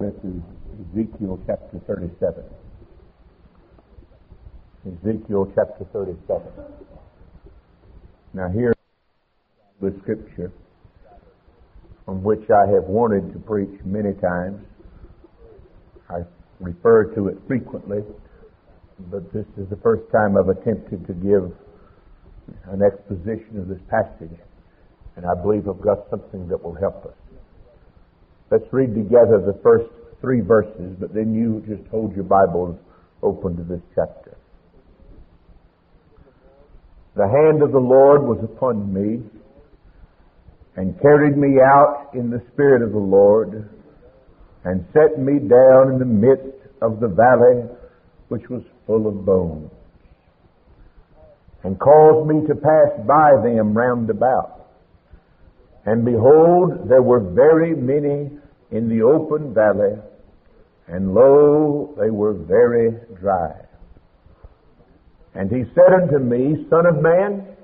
This is Ezekiel chapter 37. Ezekiel chapter 37. Now here the scripture from which I have wanted to preach many times. I refer to it frequently, but this is the first time I've attempted to give an exposition of this passage, and I believe I've got something that will help us. Let's read together the first three verses, but then you just hold your Bibles open to this chapter. The hand of the Lord was upon me and carried me out in the Spirit of the Lord and set me down in the midst of the valley which was full of bones and caused me to pass by them round about. And behold, there were very many in the open valley, and lo, they were very dry. And he said unto me, Son of man,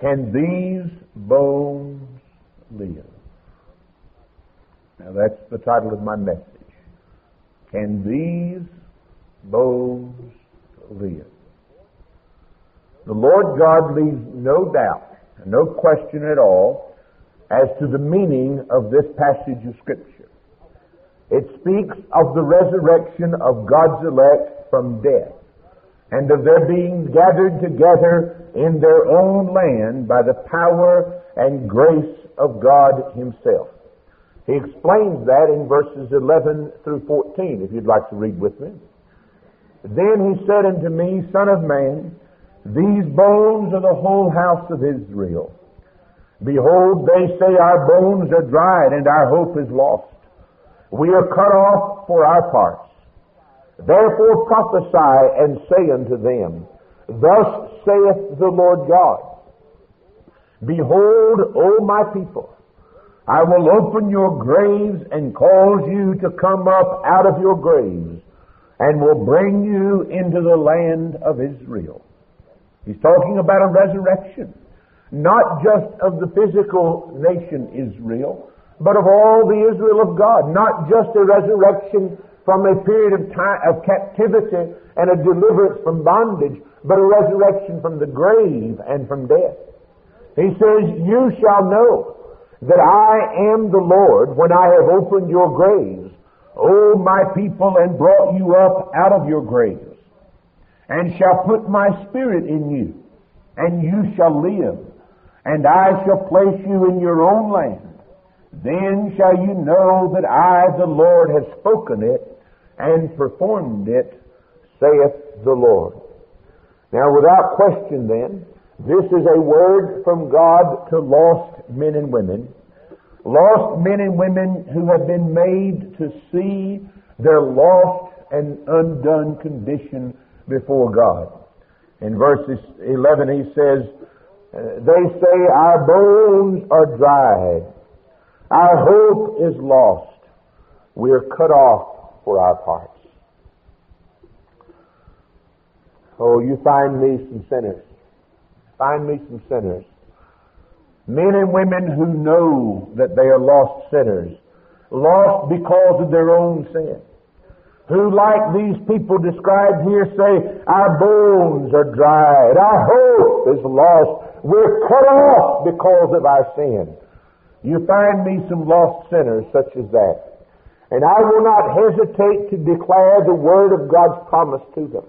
can these bones live? Now that's the title of my message. Can these bones live? The Lord God leaves no doubt, no question at all, as to the meaning of this passage of Scripture. It speaks of the resurrection of God's elect from death and of their being gathered together in their own land by the power and grace of God Himself. He explains that in verses 11 through 14, if you'd like to read with me. Then he said unto me, Son of man, these bones are the whole house of Israel. Behold, they say our bones are dried and our hope is lost. We are cut off for our parts. Therefore prophesy and say unto them, Thus saith the Lord God, Behold, O my people, I will open your graves and cause you to come up out of your graves and will bring you into the land of Israel. He's talking about a resurrection, not just of the physical nation Israel, but of all the Israel of God, not just a resurrection from a period of time of captivity and a deliverance from bondage, but a resurrection from the grave and from death. He says, You shall know that I am the Lord when I have opened your graves, O my people, and brought you up out of your graves, and shall put my spirit in you, and you shall live, and I shall place you in your own land. Then shall you know that I, the Lord, have spoken it and performed it, saith the Lord. Now, without question, then, this is a word from God to lost men and women. Lost men and women who have been made to see their lost and undone condition before God. In verses 11 he says, They say our bones are dried. Our hope is lost. We are cut off for our parts. Oh, you find me some sinners. Find me some sinners. Men and women who know that they are lost sinners. Lost because of their own sin. Who, like these people described here, say, Our bones are dried. Our hope is lost. We're cut off because of our sin. You find me some lost sinners such as that. And I will not hesitate to declare the word of God's promise to them.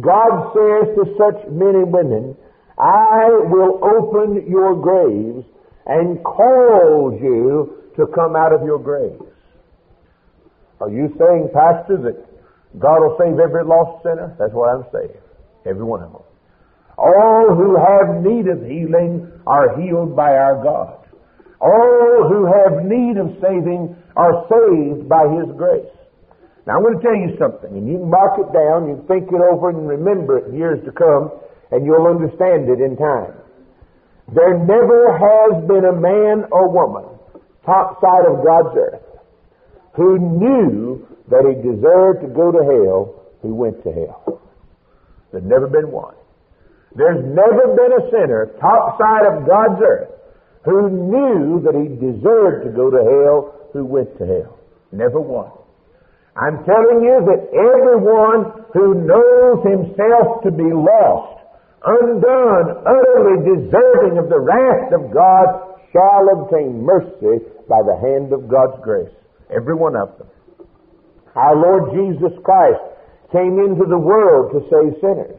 God says to such men and women, I will open your graves and cause you to come out of your graves. Are you saying, Pastor, that God will save every lost sinner? That's what I'm saying. Every one of them. All who have need of healing are healed by our God. All who have need of saving are saved by His grace. Now I'm going to tell you something, and you can mark it down, you think it over and remember it years to come, and you'll understand it in time. There never has been a man or woman top side of God's earth who knew that he deserved to go to hell who went to hell. There's never been one. There's never been a sinner top side of God's earth who knew that he deserved to go to hell who went to hell. Never one. I'm telling you that everyone who knows himself to be lost, undone, utterly deserving of the wrath of God, shall obtain mercy by the hand of God's grace. Every one of them. Our Lord Jesus Christ came into the world to save sinners.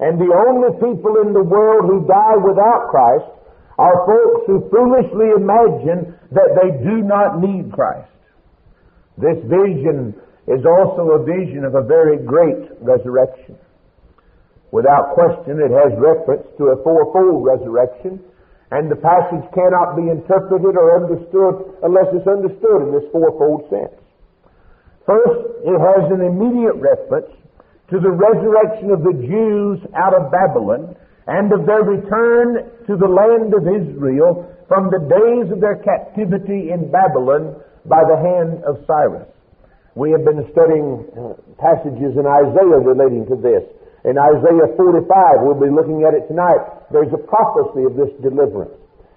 And the only people in the world who die without Christ are folks who foolishly imagine that they do not need Christ. This vision is also a vision of a very great resurrection. Without question, it has reference to a fourfold resurrection, and the passage cannot be interpreted or understood unless it's understood in this fourfold sense. First, it has an immediate reference to the resurrection of the Jews out of Babylon and of their return to the land of Israel from the days of their captivity in Babylon by the hand of Cyrus. We have been studying uh, passages in Isaiah relating to this. In Isaiah 45, we'll be looking at it tonight. There's a prophecy of this deliverance.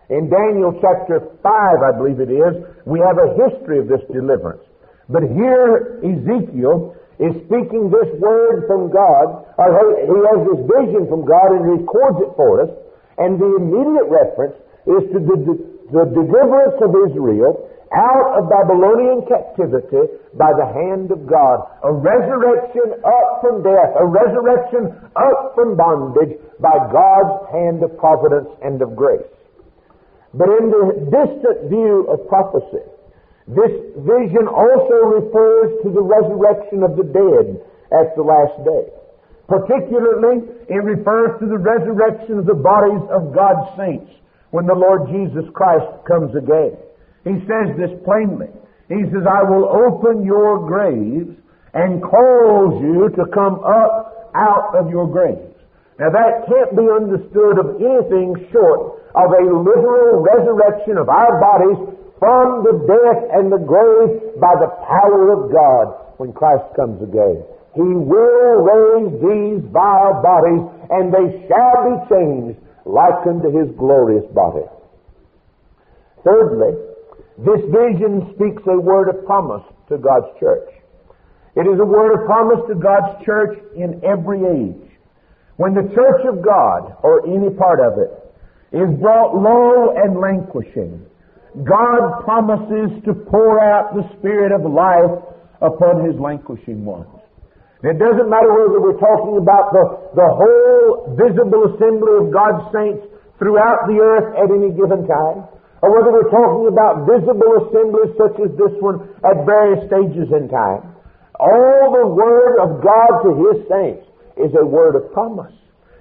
In Daniel chapter 5, I believe it is, we have a history of this deliverance. But here, Ezekiel is speaking this word from God, he has this vision from God and records it for us, and the immediate reference is to the, the deliverance of Israel out of Babylonian captivity by the hand of God. A resurrection up from death, a resurrection up from bondage by God's hand of providence and of grace. But in the distant view of prophecy, this vision also refers to the resurrection of the dead at the last day. Particularly, it refers to the resurrection of the bodies of God's saints when the Lord Jesus Christ comes again. He says this plainly. He says, I will open your graves and cause you to come up out of your graves. Now that can't be understood of anything short of a literal resurrection of our bodies from the death and the grave by the power of God when Christ comes again. He will raise these vile bodies and they shall be changed like unto his glorious body. Thirdly, this vision speaks a word of promise to God's church. It is a word of promise to God's church in every age. When the church of God, or any part of it, is brought low and languishing, God promises to pour out the Spirit of life upon His languishing ones. It doesn't matter whether we're talking about the, the whole visible assembly of God's saints throughout the earth at any given time, or whether we're talking about visible assemblies such as this one at various stages in time, all the Word of God to His saints is a word of promise.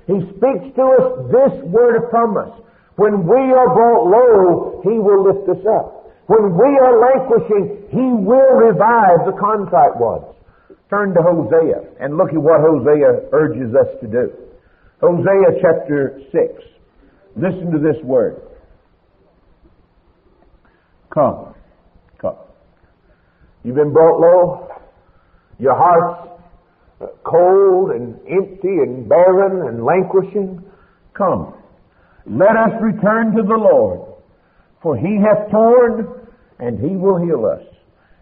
He speaks to us this word of promise. When we are brought low, He will lift us up. When we are languishing, He will revive the contrite ones. Turn to Hosea and look at what Hosea urges us to do. Hosea chapter 6. Listen to this word. Come. Come. You've been brought low. Your heart's cold and empty and barren and languishing. Come. Let us return to the Lord. For he hath torn and he will heal us.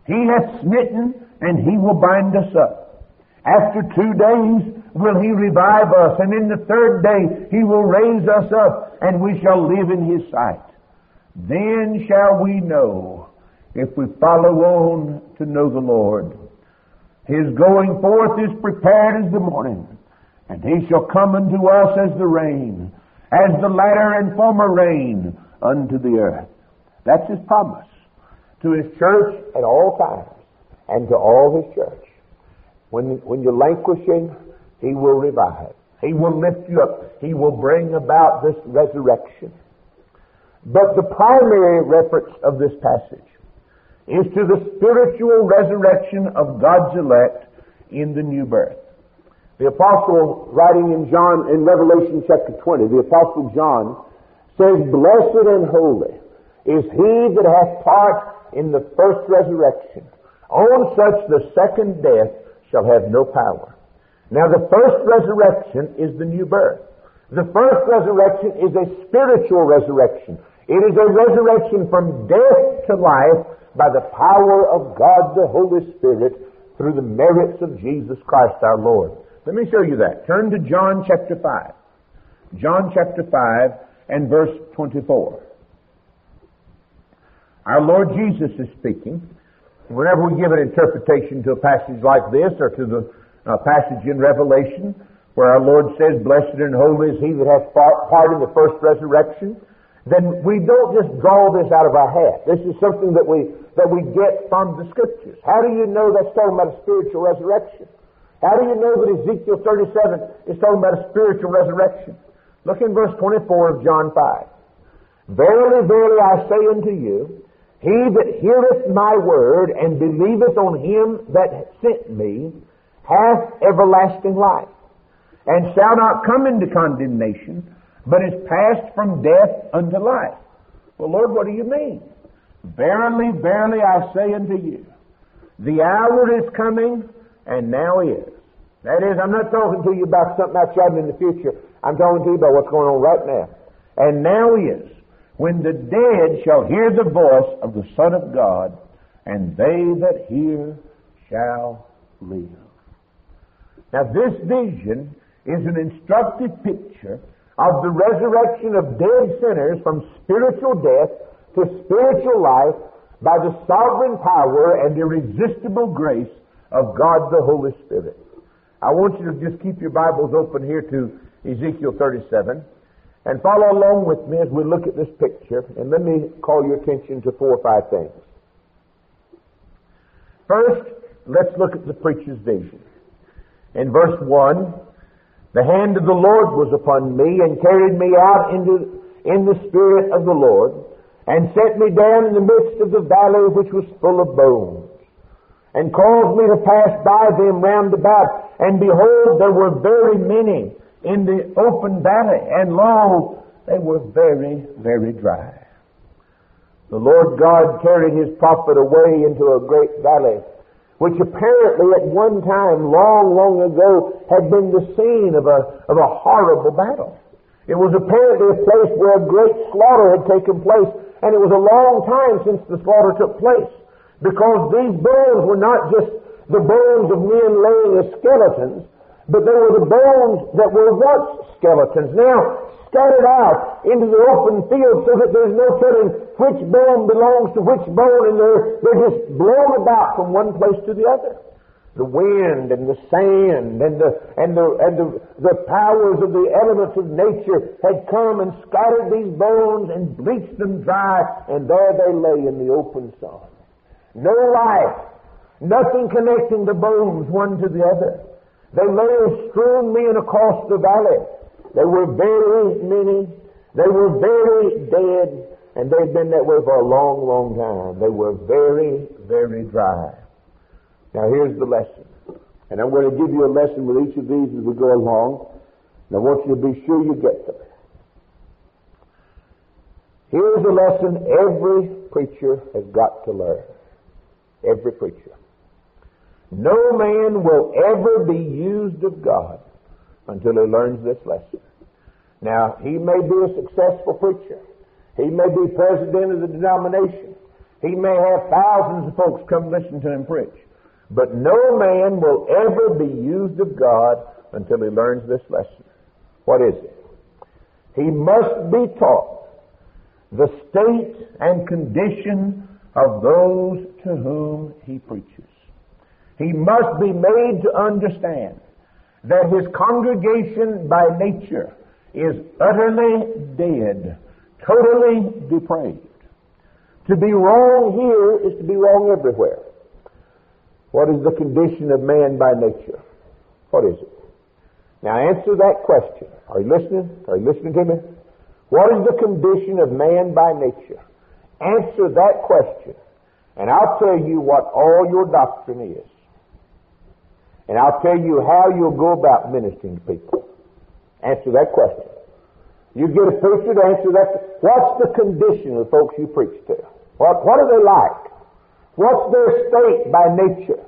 He hath smitten and he will bind us up. After two days will he revive us, and in the third day he will raise us up, and we shall live in his sight. Then shall we know if we follow on to know the Lord. His going forth is prepared as the morning, and he shall come unto us as the rain, as the latter and former rain unto the earth. That's his promise to his church at all times and to all his church. When, when you're languishing, he will revive. He will lift you up. He will bring about this resurrection. But the primary reference of this passage is to the spiritual resurrection of God's elect in the new birth. The apostle writing in John in Revelation chapter 20, the apostle John says, Blessed and holy is he that hath part in the first resurrection. On such the second death shall have no power. Now the first resurrection is the new birth. The first resurrection is a spiritual resurrection. It is a resurrection from death to life by the power of God the Holy Spirit through the merits of Jesus Christ our Lord. Let me show you that. Turn to John chapter 5. John chapter 5 and verse 24. Our Lord Jesus is speaking. Whenever we give an interpretation to a passage like this or to the uh, passage in Revelation where our Lord says, Blessed and holy is he that hath part in the first resurrection, then we don't just draw this out of our hat. This is something that we, that we get from the Scriptures. How do you know that's talking about a spiritual resurrection? How do you know that Ezekiel 37 is talking about a spiritual resurrection? Look in verse 24 of John 5. Verily, verily, I say unto you, he that heareth my word and believeth on him that sent me hath everlasting life, and shall not come into condemnation, but is passed from death unto life. Well, Lord, what do you mean? Verily, verily, I say unto you, the hour is coming, and now is. That is, I'm not talking to you about something outside in the future. I'm talking to you about what's going on right now. And now is, when the dead shall hear the voice of the Son of God, and they that hear shall live. Now, this vision is an instructive picture of the resurrection of dead sinners from spiritual death to spiritual life by the sovereign power and irresistible grace of God the Holy Spirit. I want you to just keep your Bibles open here to Ezekiel 37 and follow along with me as we look at this picture and let me call your attention to four or five things. First, let's look at the preacher's vision. In verse 1, the hand of the Lord was upon me and carried me out into, in the spirit of the Lord and set me down in the midst of the valley which was full of bones and caused me to pass by them round about. And behold, there were very many in the open valley, and lo, they were very, very dry. The Lord God carried his prophet away into a great valley which apparently at one time, long, long ago, had been the scene of a, of a horrible battle. It was apparently a place where a great slaughter had taken place, and it was a long time since the slaughter took place, because these bones were not just the bones of men laying as skeletons, but they were the bones that were once skeletons. Now, scattered out into the open field so that there's no telling which bone belongs to which bone and they're, they're just blown about from one place to the other. The wind and the sand and the, and the, and the, the powers of the elements of nature had come and scattered these bones and bleached them dry and there they lay in the open sun. No life, nothing connecting the bones one to the other. They lay as strewn men across the valley. They were very many. They were very dead. And they've been that way for a long, long time. They were very, very dry. Now here's the lesson. And I'm going to give you a lesson with each of these as we go along. And I want you to be sure you get them. Here's a lesson every preacher has got to learn. Every preacher. No man will ever be used of God until he learns this lesson. Now, he may be a successful preacher. He may be president of the denomination. He may have thousands of folks come listen to him preach. But no man will ever be used of God until he learns this lesson. What is it? He must be taught the state and condition of those to whom he preaches. He must be made to understand that his congregation by nature is utterly dead, totally depraved. To be wrong here is to be wrong everywhere. What is the condition of man by nature? What is it? Now answer that question. Are you listening? Are you listening to me? What is the condition of man by nature? Answer that question, and I'll tell you what all your doctrine is. And I'll tell you how you'll go about ministering to people. Answer that question. You get a preacher to answer that. What's the condition of the folks you preach to? What, what are they like? What's their state by nature?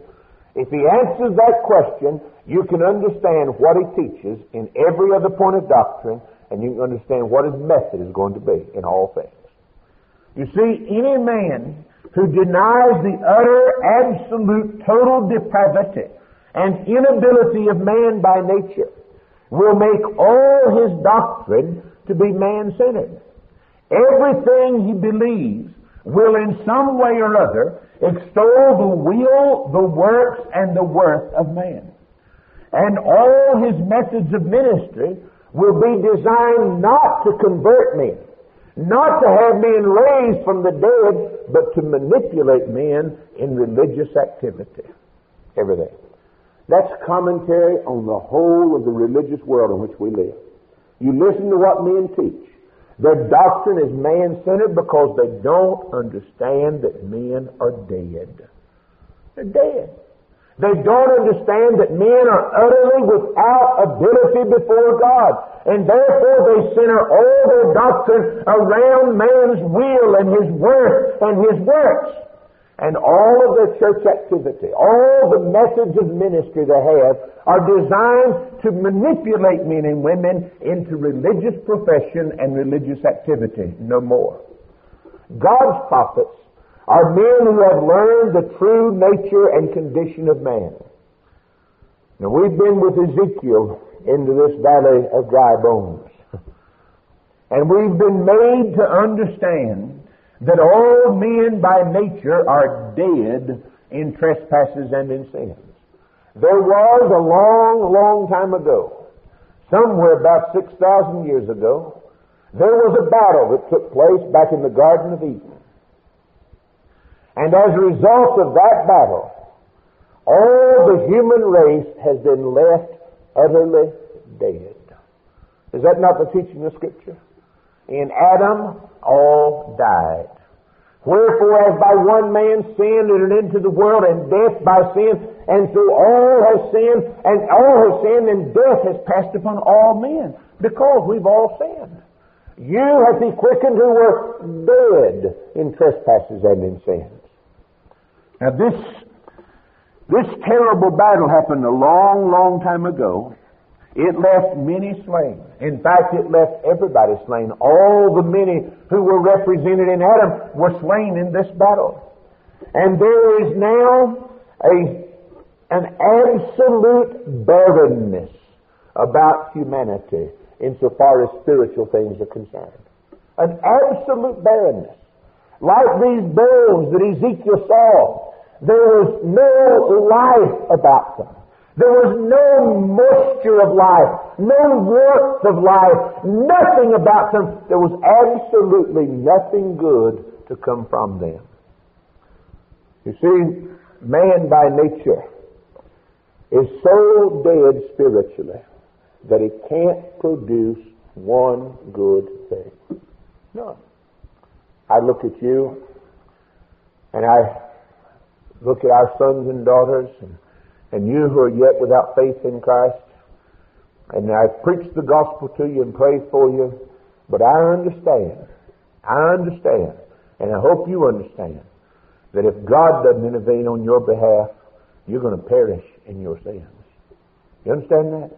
If he answers that question, you can understand what he teaches in every other point of doctrine, and you can understand what his method is going to be in all things. You see, any man who denies the utter, absolute, total depravity and inability of man by nature will make all his doctrine to be man-centered. Everything he believes will in some way or other extol the will, the works, and the worth of man. And all his methods of ministry will be designed not to convert men, not to have men raised from the dead, but to manipulate men in religious activity. Everything. That's commentary on the whole of the religious world in which we live. You listen to what men teach. Their doctrine is man-centered because they don't understand that men are dead. They're dead. They don't understand that men are utterly without ability before God. And therefore they center all their doctrine around man's will and his worth and his works. And all of their church activity, all the methods of ministry they have are designed to manipulate men and women into religious profession and religious activity, no more. God's prophets are men who have learned the true nature and condition of man. Now we've been with Ezekiel into this valley of dry bones. And we've been made to understand that all men by nature are dead in trespasses and in sins. There was a long, long time ago, somewhere about 6,000 years ago, there was a battle that took place back in the Garden of Eden. And as a result of that battle, all the human race has been left utterly dead. Is that not the teaching of Scripture? In Adam, all died. Wherefore, as by one man sin entered into the world, and death by sin, and through all has sinned, and all has sinned, and death has passed upon all men, because we've all sinned. You have been quickened who were dead in trespasses and in sins. Now this, this terrible battle happened a long, long time ago. It left many slain. In fact, it left everybody slain. All the many who were represented in Adam were slain in this battle. And there is now a, an absolute barrenness about humanity insofar as spiritual things are concerned. An absolute barrenness. Like these bones that Ezekiel saw there was no life about them. There was no moisture of life, no warmth of life, nothing about them. There was absolutely nothing good to come from them. You see, man by nature is so dead spiritually that he can't produce one good thing. None. I look at you and I look at our sons and daughters and, and you who are yet without faith in Christ. And I've preached the gospel to you and prayed for you. But I understand. I understand. And I hope you understand that if God doesn't intervene on your behalf, you're going to perish in your sins. You understand that?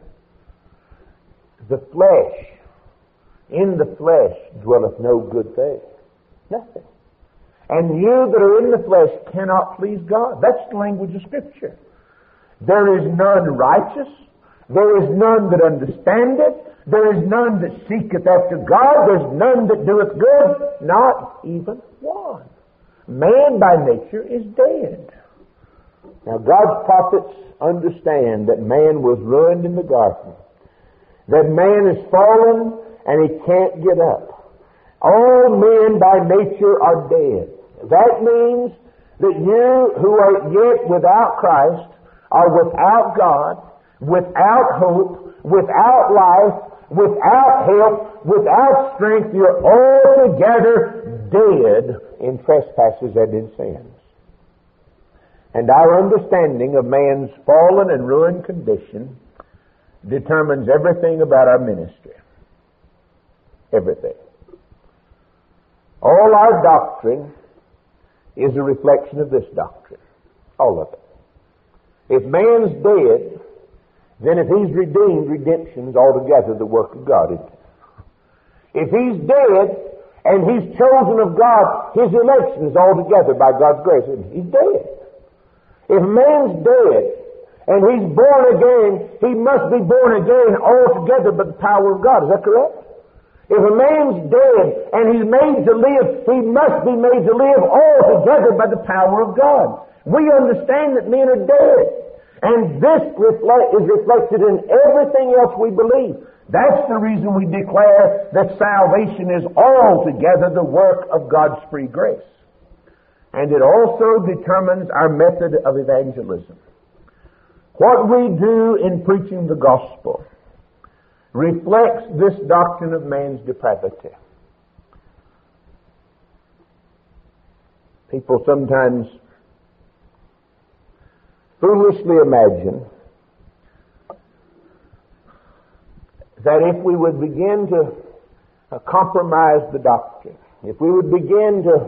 The flesh, in the flesh dwelleth no good thing. Nothing. And you that are in the flesh cannot please God. That's the language of Scripture. There is none righteous. There is none that understandeth. There is none that seeketh after God. There's none that doeth good. Not even one. Man by nature is dead. Now God's prophets understand that man was ruined in the garden. That man is fallen and he can't get up. All men by nature are dead. That means that you who are yet without Christ are without God, without hope, without life, without help, without strength. You're altogether dead in trespasses and in sins. And our understanding of man's fallen and ruined condition determines everything about our ministry. Everything. All our doctrine is a reflection of this doctrine. All of it. If man's dead, then if he's redeemed, redemption's altogether the work of God. If he's dead, And he's chosen of God. His election is altogether by God's grace. He's dead. If man's dead and he's born again, he must be born again altogether by the power of God. Is that correct? If a man's dead and he's made to live, he must be made to live altogether by the power of God. We understand that men are dead. And this reflect, is reflected in everything else we believe. That's the reason we declare that salvation is altogether the work of God's free grace. And it also determines our method of evangelism. What we do in preaching the gospel reflects this doctrine of man's depravity. People sometimes foolishly imagine that if we would begin to uh, compromise the doctrine, if we would begin to,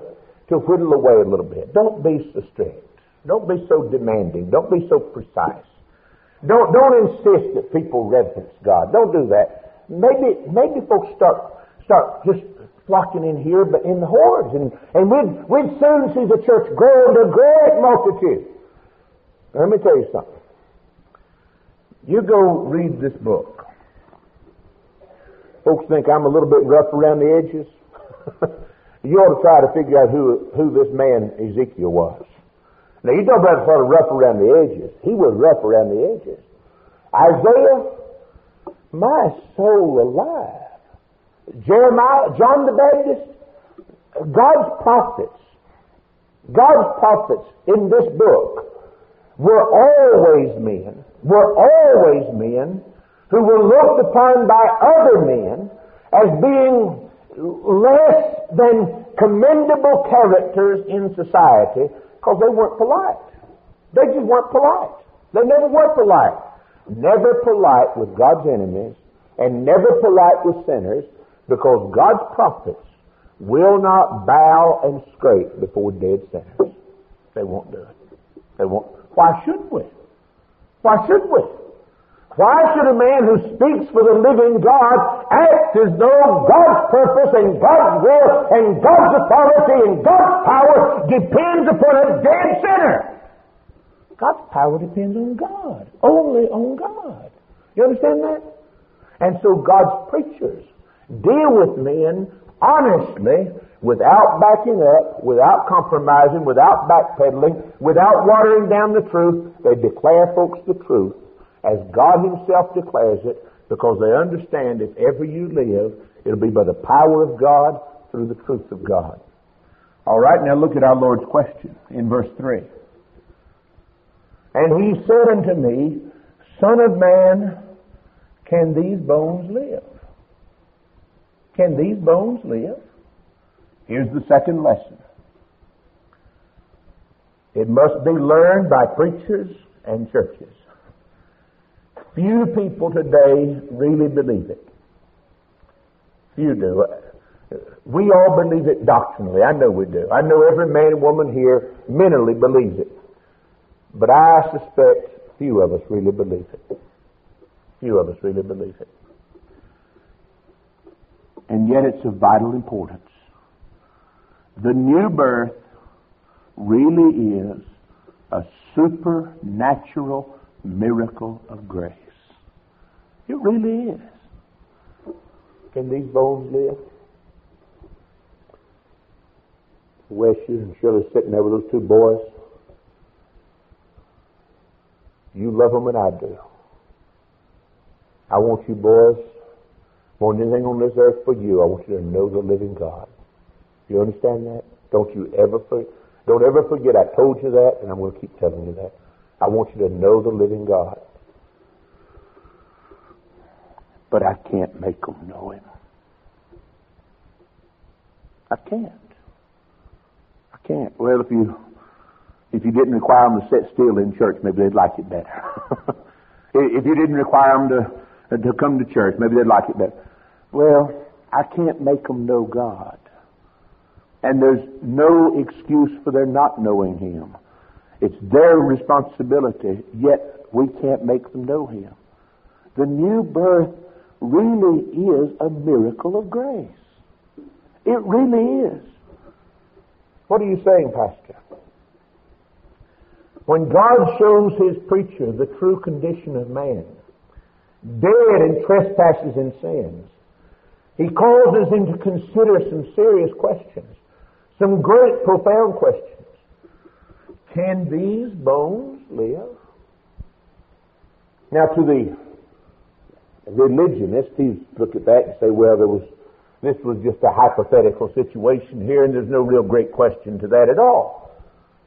to whittle away a little bit, don't be so strict. Don't be so demanding. Don't be so precise. Don't, don't insist that people reverence God. Don't do that. Maybe, maybe folks start, start just flocking in here, but in the hordes, and, and we'd, we'd soon see the church grow into a great multitude. Let me tell you something. You go read this book. Folks think I'm a little bit rough around the edges. you ought to try to figure out who, who this man Ezekiel was. Now, you talk about sort of rough around the edges. He was rough around the edges. Isaiah, my soul alive. Jeremiah, John the Baptist, God's prophets, God's prophets in this book were always men, were always men who were looked upon by other men as being less than commendable characters in society because they weren't polite. They just weren't polite. They never were polite. Never polite with God's enemies and never polite with sinners because God's prophets will not bow and scrape before dead sinners. They won't do it. They won't. Why should we? Why should we? Why should a man who speaks for the living God act as though God's purpose and God's will and God's authority and God's power depends upon a dead sinner? God's power depends on God, only on God. You understand that? And so God's preachers deal with men honestly without backing up, without compromising, without backpedaling, without watering down the truth. They declare folks the truth as God Himself declares it, because they understand if ever you live, it'll be by the power of God through the truth of God. All right, now look at our Lord's question in verse 3. And he said unto me, Son of man, can these bones live? Can these bones live? Here's the second lesson. It must be learned by preachers and churches. Few people today really believe it. Few do. We all believe it doctrinally. I know we do. I know every man and woman here mentally believes it. But I suspect few of us really believe it. Few of us really believe it. And yet it's of vital importance. The new birth really is a supernatural miracle of grace. It really is. Can these bones live? Wes, you and Shirley sitting there with those two boys. You love them and I do. I want you boys, more than anything on this earth for you, I want you to know the living God. You understand that? Don't you ever forget. Don't ever forget I told you that, and I'm going to keep telling you that. I want you to know the living God but I can't make them know Him. I can't. I can't. Well, if you if you didn't require them to sit still in church, maybe they'd like it better. if you didn't require them to Uh, to come to church, maybe they'd like it better. Well, I can't make them know God. And there's no excuse for their not knowing Him. It's their responsibility, yet we can't make them know Him. The new birth really is a miracle of grace. It really is. What are you saying, Pastor? When God shows his preacher the true condition of man, dead in trespasses and sins, he causes him to consider some serious questions, some great, profound questions. Can these bones live? Now, to the religionists, he look at that and say, well, there was, this was just a hypothetical situation here, and there's no real great question to that at all.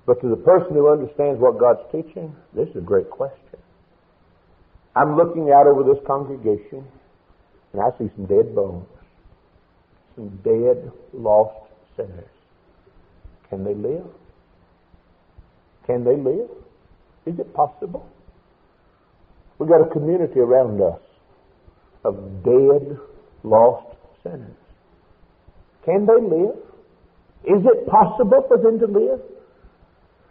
But to the person who understands what God's teaching, this is a great question. I'm looking out over this congregation, and I see some dead bones, some dead, lost sinners. Can they live? Can they live? Is it possible? We've got a community around us of dead, lost sinners. Can they live? Is it possible for them to live?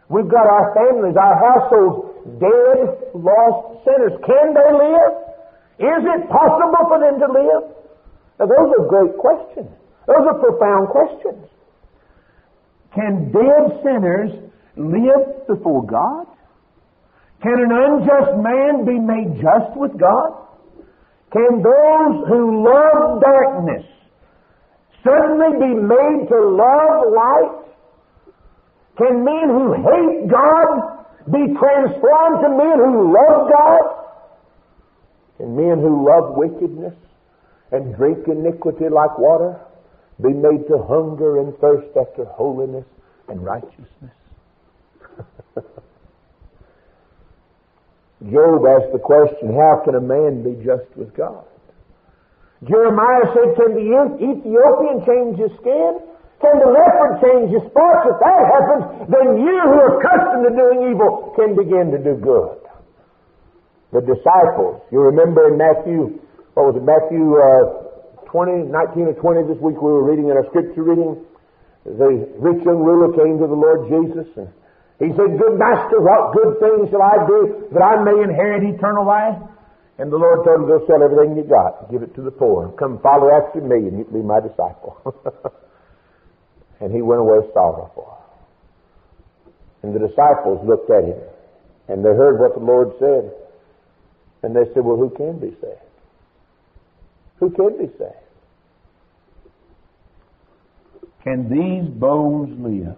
We've got our families, our households, dead, lost sinners. Can they live? Is it possible for them to live? Now, those are great questions. Those are profound questions. Can dead sinners live before God? Can an unjust man be made just with God? Can those who love darkness suddenly be made to love light? Can men who hate God be transformed to men who love God? and men who love wickedness and drink iniquity like water be made to hunger and thirst after holiness and righteousness? Job asked the question, how can a man be just with God? Jeremiah said, can the Ethiopian change his skin? Can the leopard change his spots? If that happens, then you accustomed to doing evil can begin to do good. The disciples, you remember in Matthew, what was it, Matthew uh, 20, 19 or 20 this week we were reading in our scripture reading, the rich young ruler came to the Lord Jesus and he said, Good master, what good things shall I do that I may inherit eternal life? And the Lord told him, Go sell everything you got give it to the poor. Come follow after me and you be my disciple. and he went away sorrowful. And the disciples looked at him and they heard what the Lord said. And they said, Well, who can be saved? Who can be saved? Can these bones live?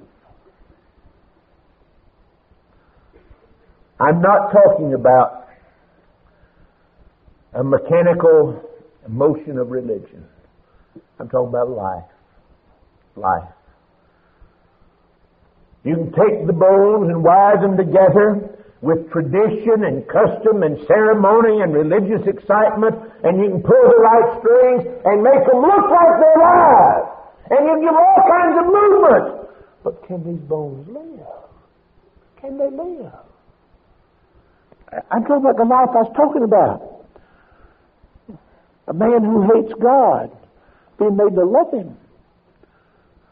I'm not talking about a mechanical motion of religion. I'm talking about life. Life. You can take the bones and wire them together with tradition and custom and ceremony and religious excitement, and you can pull the right strings and make them look like they're alive. And you give all kinds of movements. But can these bones live? Can they live? I'm talking about the life I was talking about. A man who hates God being made to love Him.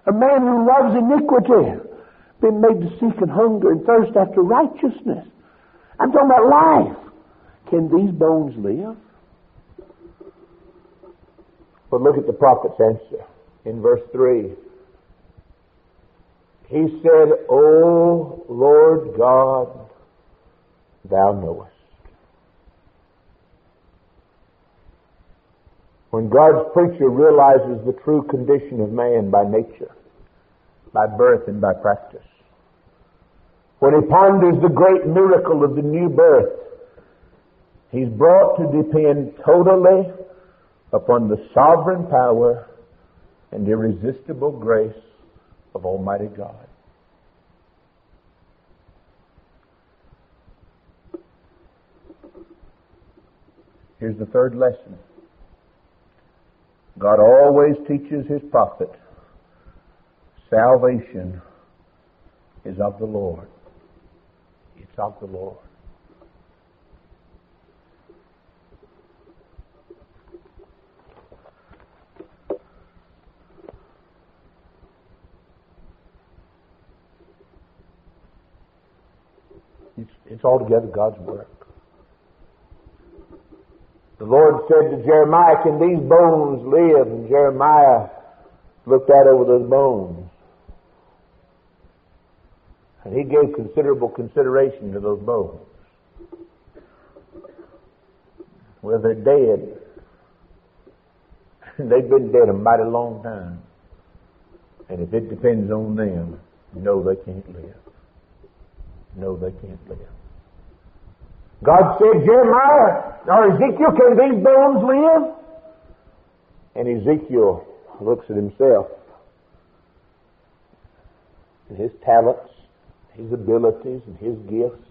A man who loves iniquity being made to seek and hunger and thirst after righteousness. I'm talking about life. Can these bones live? But look at the prophet's answer in verse 3. He said, O Lord God, thou knowest. When God's preacher realizes the true condition of man by nature, by birth and by practice, when he ponders the great miracle of the new birth, he's brought to depend totally upon the sovereign power and irresistible grace of Almighty God. Here's the third lesson. God always teaches his prophet salvation is of the Lord. It's of the Lord. It's, altogether God's work. The Lord said to Jeremiah, Can these bones live? And Jeremiah looked out over those bones. And he gave considerable consideration to those bones. Well, they're dead. They've been dead a mighty long time. And if it depends on them, no, they can't live. No, they can't live. God said, Jeremiah or Ezekiel, can these bones live? And Ezekiel looks at himself and his talents, his abilities, and his gifts.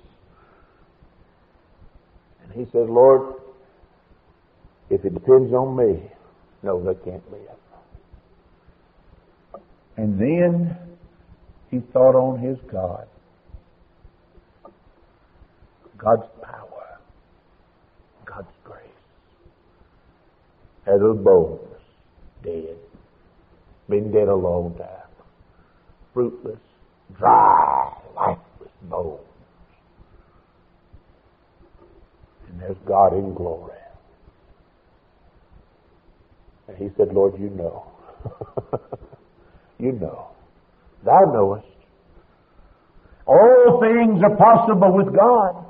And he says, Lord, if it depends on me, no, they can't live. And then he thought on his God. God's power. God's grace. Had those bones dead. Been dead a long time. Fruitless, dry, lifeless bones. And there's God in glory. And he said, Lord, you know. you know. Thou knowest. All things are possible with God.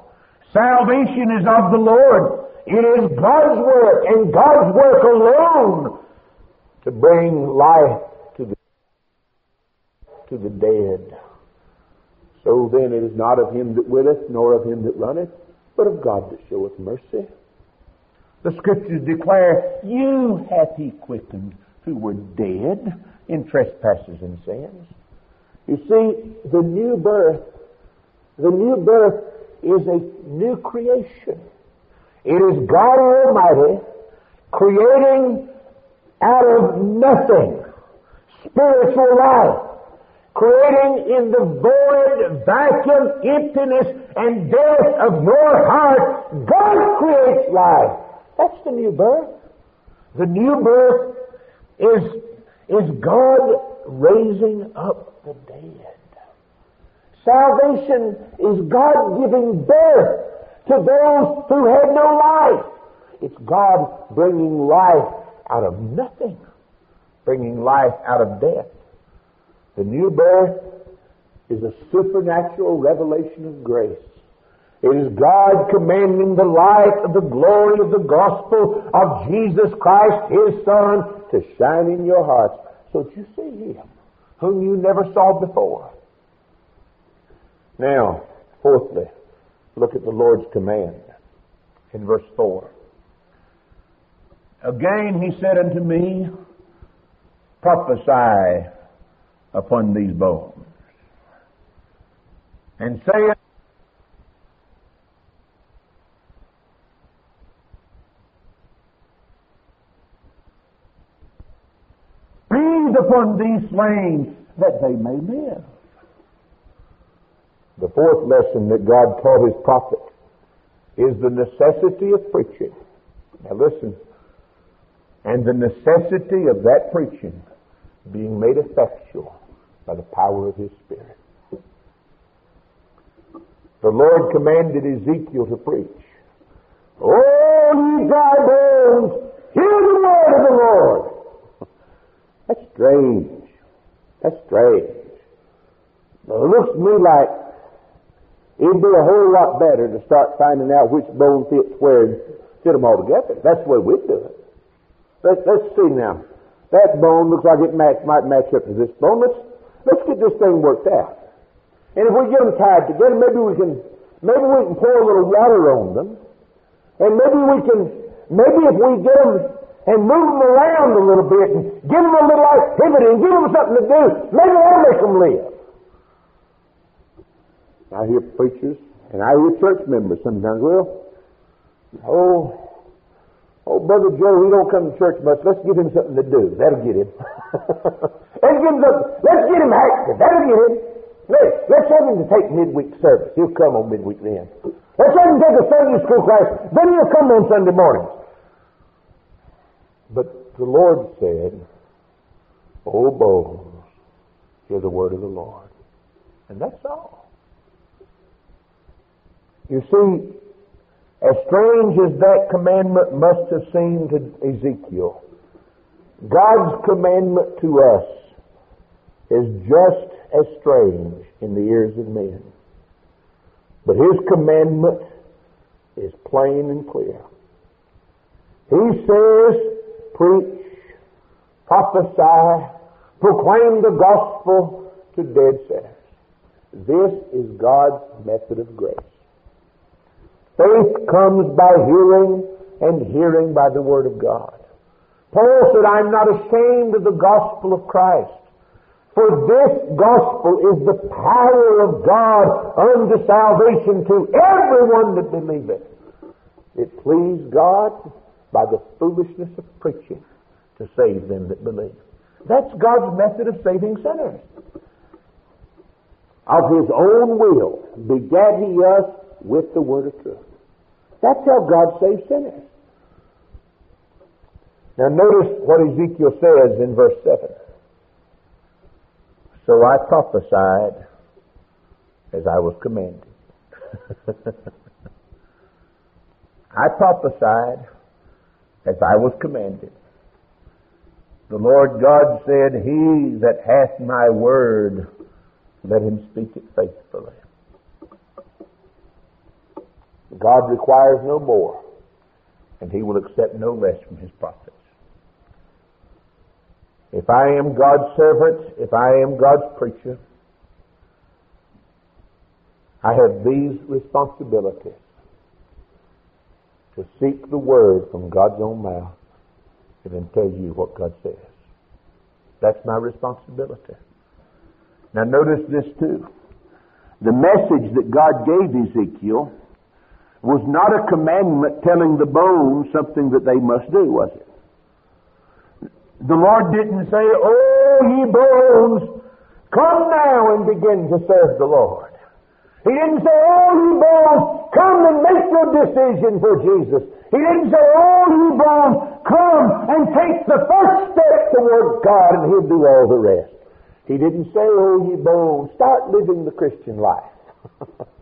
Salvation is of the Lord. It is God's work and God's work alone to bring life to the, to the dead. So then it is not of him that willeth, nor of him that runneth, but of God that showeth mercy. The scriptures declare, You hath he quickened who were dead in trespasses and sins. You see, the new birth, the new birth is a new creation. It is God Almighty creating out of nothing spiritual life, creating in the void, vacuum, emptiness, and death of your heart. God creates life. That's the new birth. The new birth is, is God raising up the dead. Salvation is God giving birth to those who had no life. It's God bringing life out of nothing, bringing life out of death. The new birth is a supernatural revelation of grace. It is God commanding the light of the glory of the gospel of Jesus Christ, His Son, to shine in your hearts so that you see Him, whom you never saw before. Now, fourthly, look at the Lord's command in verse 4. Again he said unto me, Prophesy upon these bones, and say Breathe upon these slain that they may live. The fourth lesson that God taught his prophet is the necessity of preaching. Now listen. And the necessity of that preaching being made effectual by the power of his Spirit. The Lord commanded Ezekiel to preach. Oh, ye dry bones, hear the word of the Lord. That's strange. That's strange. It looks to me like it'd be a whole lot better to start finding out which bone fits where and fit them all together. That's the way we'd do it. Let's, let's see now. That bone looks like it match, might match up to this bone. Let's, let's get this thing worked out. And if we get them tied together, maybe we can, maybe we can pour a little water on them. And maybe we can, maybe if we get them and move them around a little bit and give them a little activity and give them something to do, maybe that'll make them live. I hear preachers and I hear church members sometimes, well, oh, Oh, Brother Joe, he don't come to church much. Let's give him something to do. That'll get him. let's give him something. Let's get him active. That'll get him. Let's, let's have him to take midweek service. He'll come on midweek then. Let's have him take a Sunday school class. Then he'll come on Sunday mornings. But the Lord said, oh, O bones, hear the word of the Lord. And that's all. You see, as strange as that commandment must have seemed to Ezekiel, God's commandment to us is just as strange in the ears of men. But His commandment is plain and clear. He says, preach, prophesy, proclaim the gospel to dead sinners. This is God's method of grace. Faith comes by hearing, and hearing by the Word of God. Paul said, I'm not ashamed of the gospel of Christ. For this gospel is the power of God unto salvation to everyone that believeth. It pleased God by the foolishness of preaching to save them that believe. That's God's method of saving sinners. Of his own will begat he us with the word of truth. That's how God saves sinners. Now notice what Ezekiel says in verse 7. So I prophesied as I was commanded. I prophesied as I was commanded. The Lord God said, He that hath my word, let him speak it faithfully. God requires no more, and He will accept no less from His prophets. If I am God's servant, if I am God's preacher, I have these responsibilities to seek the word from God's own mouth and then tell you what God says. That's my responsibility. Now notice this too. The message that God gave Ezekiel was not a commandment telling the bones something that they must do, was it? The Lord didn't say, Oh, ye bones, come now and begin to serve the Lord. He didn't say, Oh, ye bones, come and make your decision for Jesus. He didn't say, Oh, ye bones, come and take the first step toward God and He'll do all the rest. He didn't say, Oh, ye bones, start living the Christian life.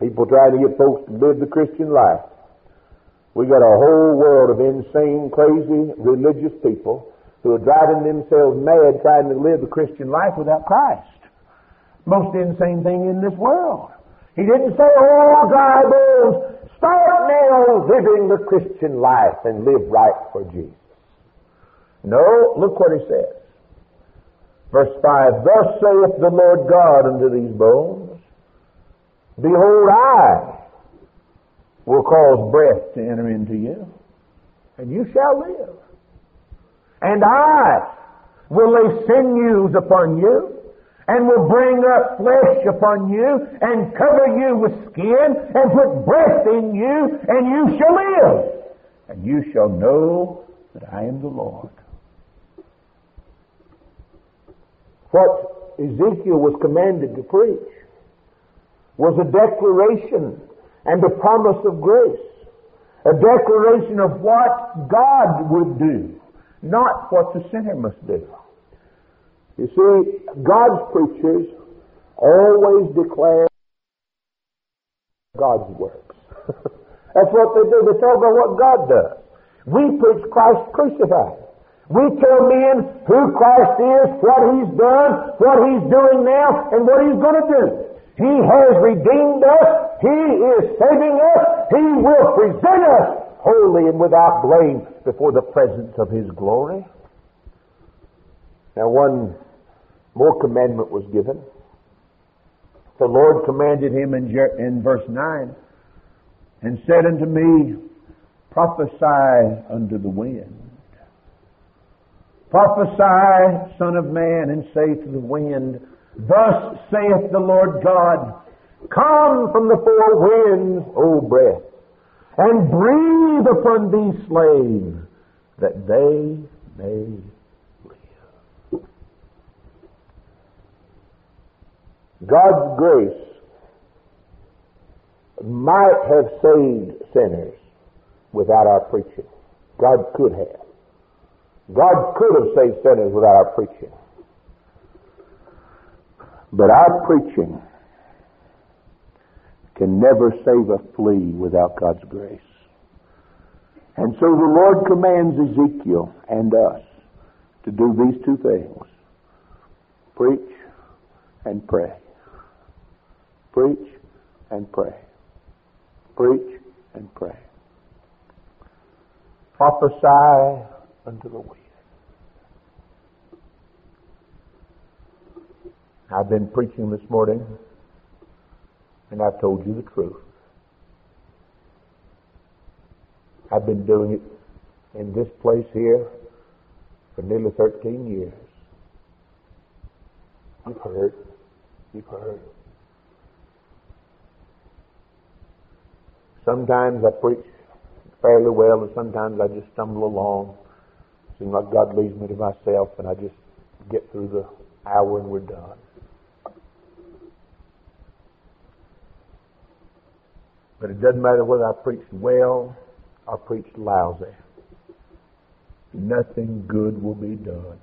People trying to get folks to live the Christian life. We got a whole world of insane, crazy, religious people who are driving themselves mad trying to live the Christian life without Christ. Most insane thing in this world. He didn't say, oh, dry bones, start now living the Christian life and live right for Jesus. No, look what he says. Verse 5, Thus saith the Lord God unto these bones, Behold, I will cause breath to enter into you, and you shall live. And I will lay sinews upon you, and will bring up flesh upon you, and cover you with skin, and put breath in you, and you shall live. And you shall know that I am the Lord. What Ezekiel was commanded to preach was a declaration and a promise of grace. A declaration of what God would do, not what the sinner must do. You see, God's preachers always declare God's works. That's what they do. They talk about what God does. We preach Christ crucified. We tell men who Christ is, what He's done, what He's doing now, and what He's going to do. He has redeemed us. He is saving us. He will present us holy and without blame before the presence of His glory. Now, one more commandment was given. The Lord commanded him in, in verse 9 and said unto me, Prophesy unto the wind. Prophesy, Son of Man, and say to the wind, Thus saith the Lord God, Come from the four winds, O breath, and breathe upon these slaves, that they may live. God's grace might have saved sinners without our preaching. God could have. God could have saved sinners without our preaching. But our preaching can never save a flea without God's grace. And so the Lord commands Ezekiel and us to do these two things preach and pray. Preach and pray. Preach and pray. Prophesy unto the wind. I've been preaching this morning, and I've told you the truth. I've been doing it in this place here for nearly 13 years. You've heard. You've heard. Sometimes I preach fairly well, and sometimes I just stumble along. Seems like God leaves me to myself, and I just get through the hour and we're done. But it doesn't matter whether I preach well or preach lousy. Nothing good will be done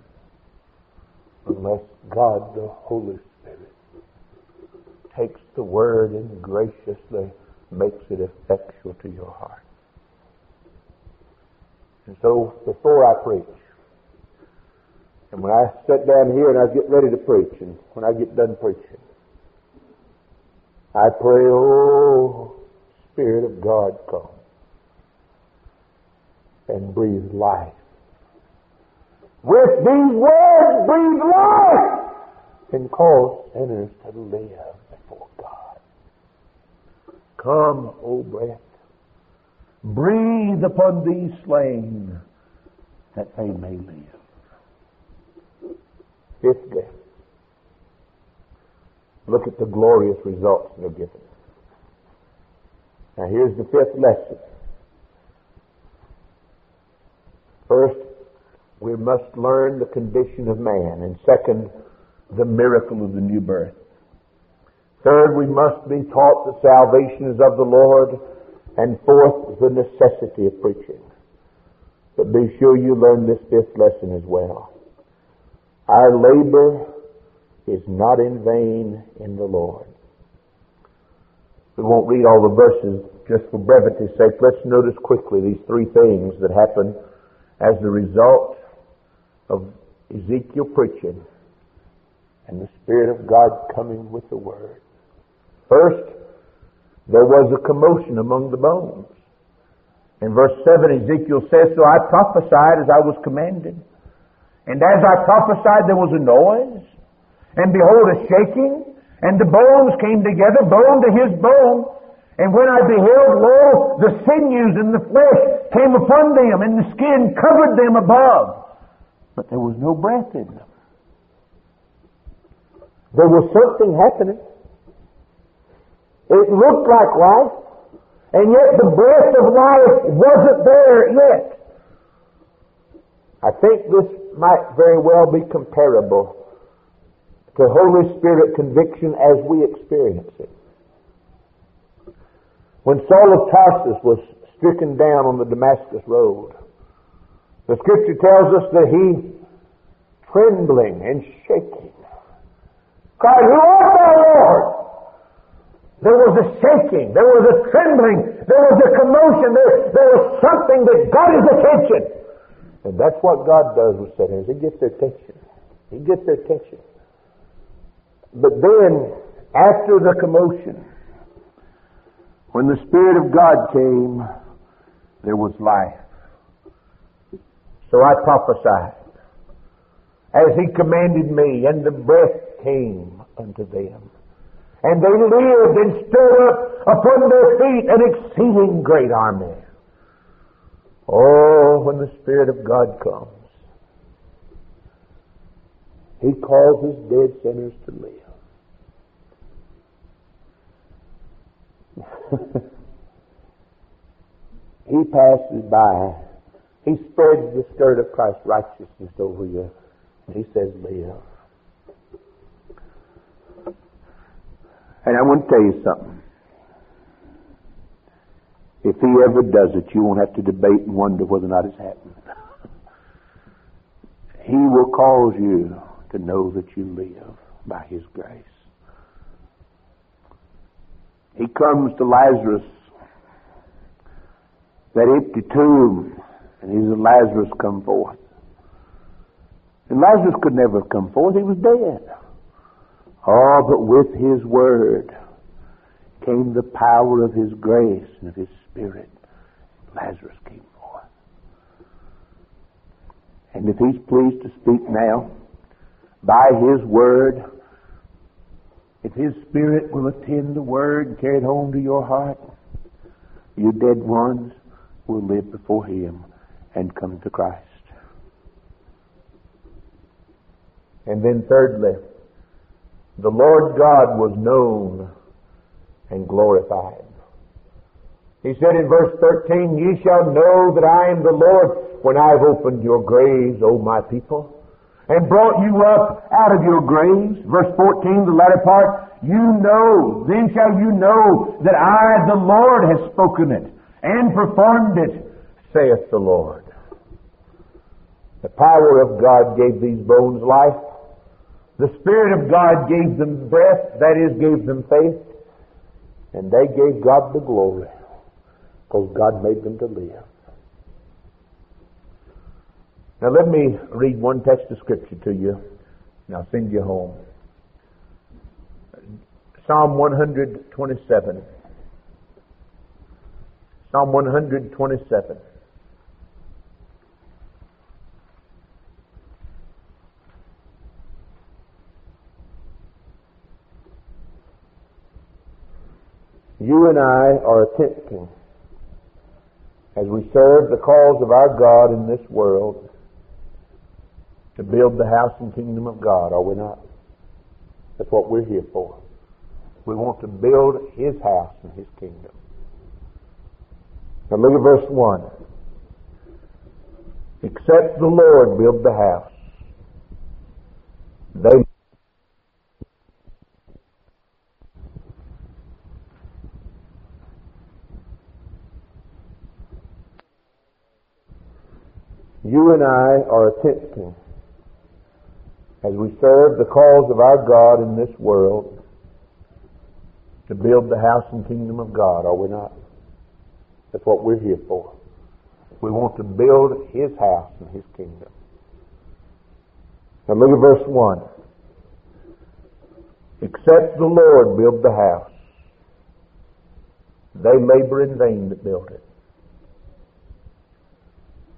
unless God, the Holy Spirit, takes the word and graciously makes it effectual to your heart. And so before I preach, and when I sit down here and I get ready to preach, and when I get done preaching, I pray, oh, Spirit of God, come and breathe life. With these words, breathe life and cause sinners to live before God. Come, O breath, breathe upon these slain that they may live. Fifthly, look at the glorious results that are given. Now here's the fifth lesson. First, we must learn the condition of man. And second, the miracle of the new birth. Third, we must be taught that salvation is of the Lord. And fourth, the necessity of preaching. But be sure you learn this fifth lesson as well. Our labor is not in vain in the Lord. We won't read all the verses just for brevity's sake. Let's notice quickly these three things that happen as the result of Ezekiel preaching and the Spirit of God coming with the Word. First, there was a commotion among the bones. In verse 7, Ezekiel says, So I prophesied as I was commanded. And as I prophesied, there was a noise. And behold, a shaking. And the bones came together, bone to his bone. And when I beheld, lo, the sinews and the flesh came upon them, and the skin covered them above. But there was no breath in them. There was something happening. It looked like life, and yet the breath of life wasn't there yet. I think this might very well be comparable to Holy Spirit conviction as we experience it. When Saul of Tarsus was stricken down on the Damascus road, the scripture tells us that he, trembling and shaking, cried, Who art thou, Lord? There was a shaking, there was a trembling, there was a commotion, there, there was something that got his attention. And that's what God does with sinners. He gets their attention. He gets their attention. But then, after the commotion, when the Spirit of God came, there was life. So I prophesied as He commanded me, and the breath came unto them. And they lived and stood up upon their feet an exceeding great army. Oh, when the Spirit of God comes, He causes dead sinners to live. he passes by. He spreads the skirt of Christ's righteousness over you. He says, live. And I want to tell you something. If he ever does it, you won't have to debate and wonder whether or not it's happened. he will cause you to know that you live by his grace. He comes to Lazarus that empty tomb, and he's Lazarus come forth. And Lazarus could never have come forth, he was dead. Oh, but with his word came the power of his grace and of his spirit. Lazarus came forth. And if he's pleased to speak now, by his word, if his spirit will attend the word and carry it home to your heart, you dead ones will live before him and come to Christ. And then thirdly, the Lord God was known and glorified. He said in verse 13, Ye shall know that I am the Lord when I have opened your graves, O my people, and brought you up out of your graves. Verse 14, the latter part, you know, then shall you know that I, the Lord, has spoken it and performed it, saith the Lord. The power of God gave these bones life. The Spirit of God gave them breath, that is, gave them faith, and they gave God the glory because God made them to live. Now let me read one text of Scripture to you, and I'll send you home. Psalm 127. Psalm 127. You and I are attempting, as we serve the cause of our God in this world, to build the house and kingdom of God, are we not? That's what we're here for. We want to build His house and His kingdom. Now look at verse 1. Except the Lord build the house, they you and I are attempting, as we serve the cause of our God in this world, to build the house and kingdom of God, are we not? That's what we're here for. We want to build His house and His kingdom. Now look at verse 1. Except the Lord build the house, they labor in vain that build it.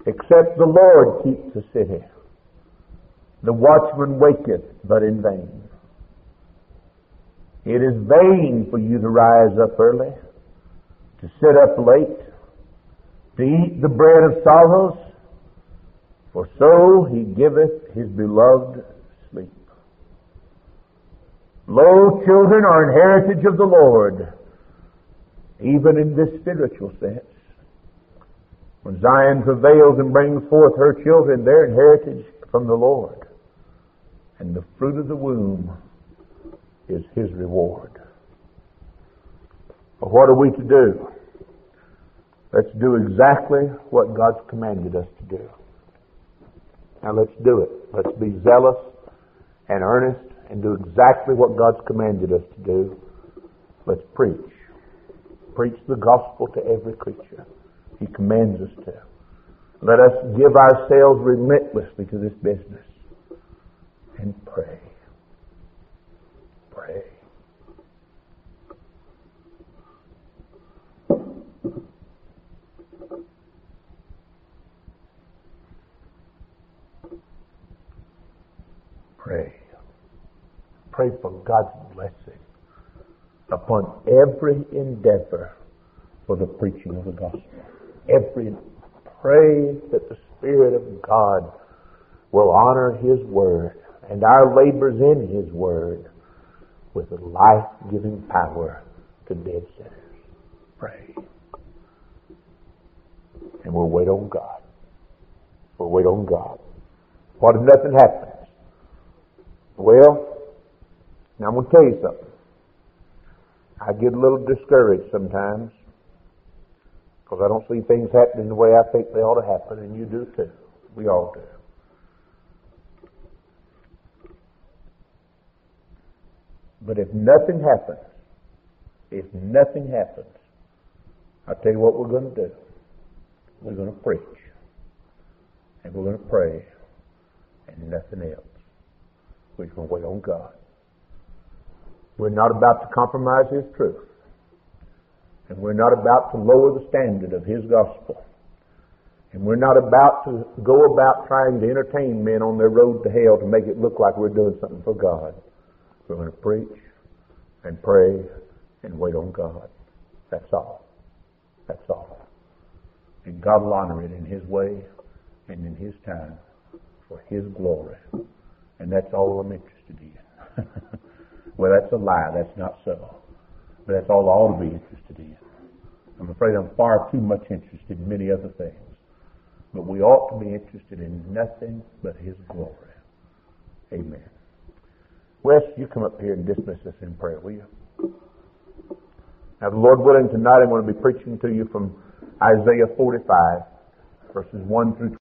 Except the Lord keep the city, the watchman waketh, but in vain. It is vain for you to rise up early to sit up late, to eat the bread of sorrows, for so he giveth his beloved sleep. Lo, children are an heritage of the Lord, even in this spiritual sense. When Zion prevails and brings forth her children, their heritage from the Lord. And the fruit of the womb is his reward. But what are we to do? Let's do exactly what God's commanded us to do. Now let's do it. Let's be zealous and earnest and do exactly what God's commanded us to do. Let's preach. Preach the gospel to every creature. He commands us to. Let us give ourselves relentlessly to this business and pray. Pray. pray. Pray for God's blessing upon every endeavor for the preaching of the gospel. Every pray that the Spirit of God will honor His word and our labors in His word with life-giving power to dead sinners. Pray. And we'll wait on God. We'll wait on God. What if nothing happens? Well, now I'm going to tell you something. I get a little discouraged sometimes because I don't see things happening the way I think they ought to happen, and you do too. We all do. But if nothing happens, if nothing happens, I'll tell you what we're going to do. we're going to preach. And we're going to pray. And nothing else. We're going to wait on God. We're not about to compromise His truth. And we're not about to lower the standard of His gospel. And we're not about to go about trying to entertain men on their road to hell to make it look like we're doing something for God. We're going to preach and pray and wait on God. That's all. That's all. And God will honor it in His way and in His time for His glory. And that's all I'm interested in. well, that's a lie. That's not so. But that's all I ought to be interested in. I'm afraid I'm far too much interested in many other things. But we ought to be interested in nothing but His glory. Amen. Wes, you come up here and dismiss us in prayer, will you? Now, the Lord willing, tonight I'm going to be preaching to you from Isaiah 45, verses 1 through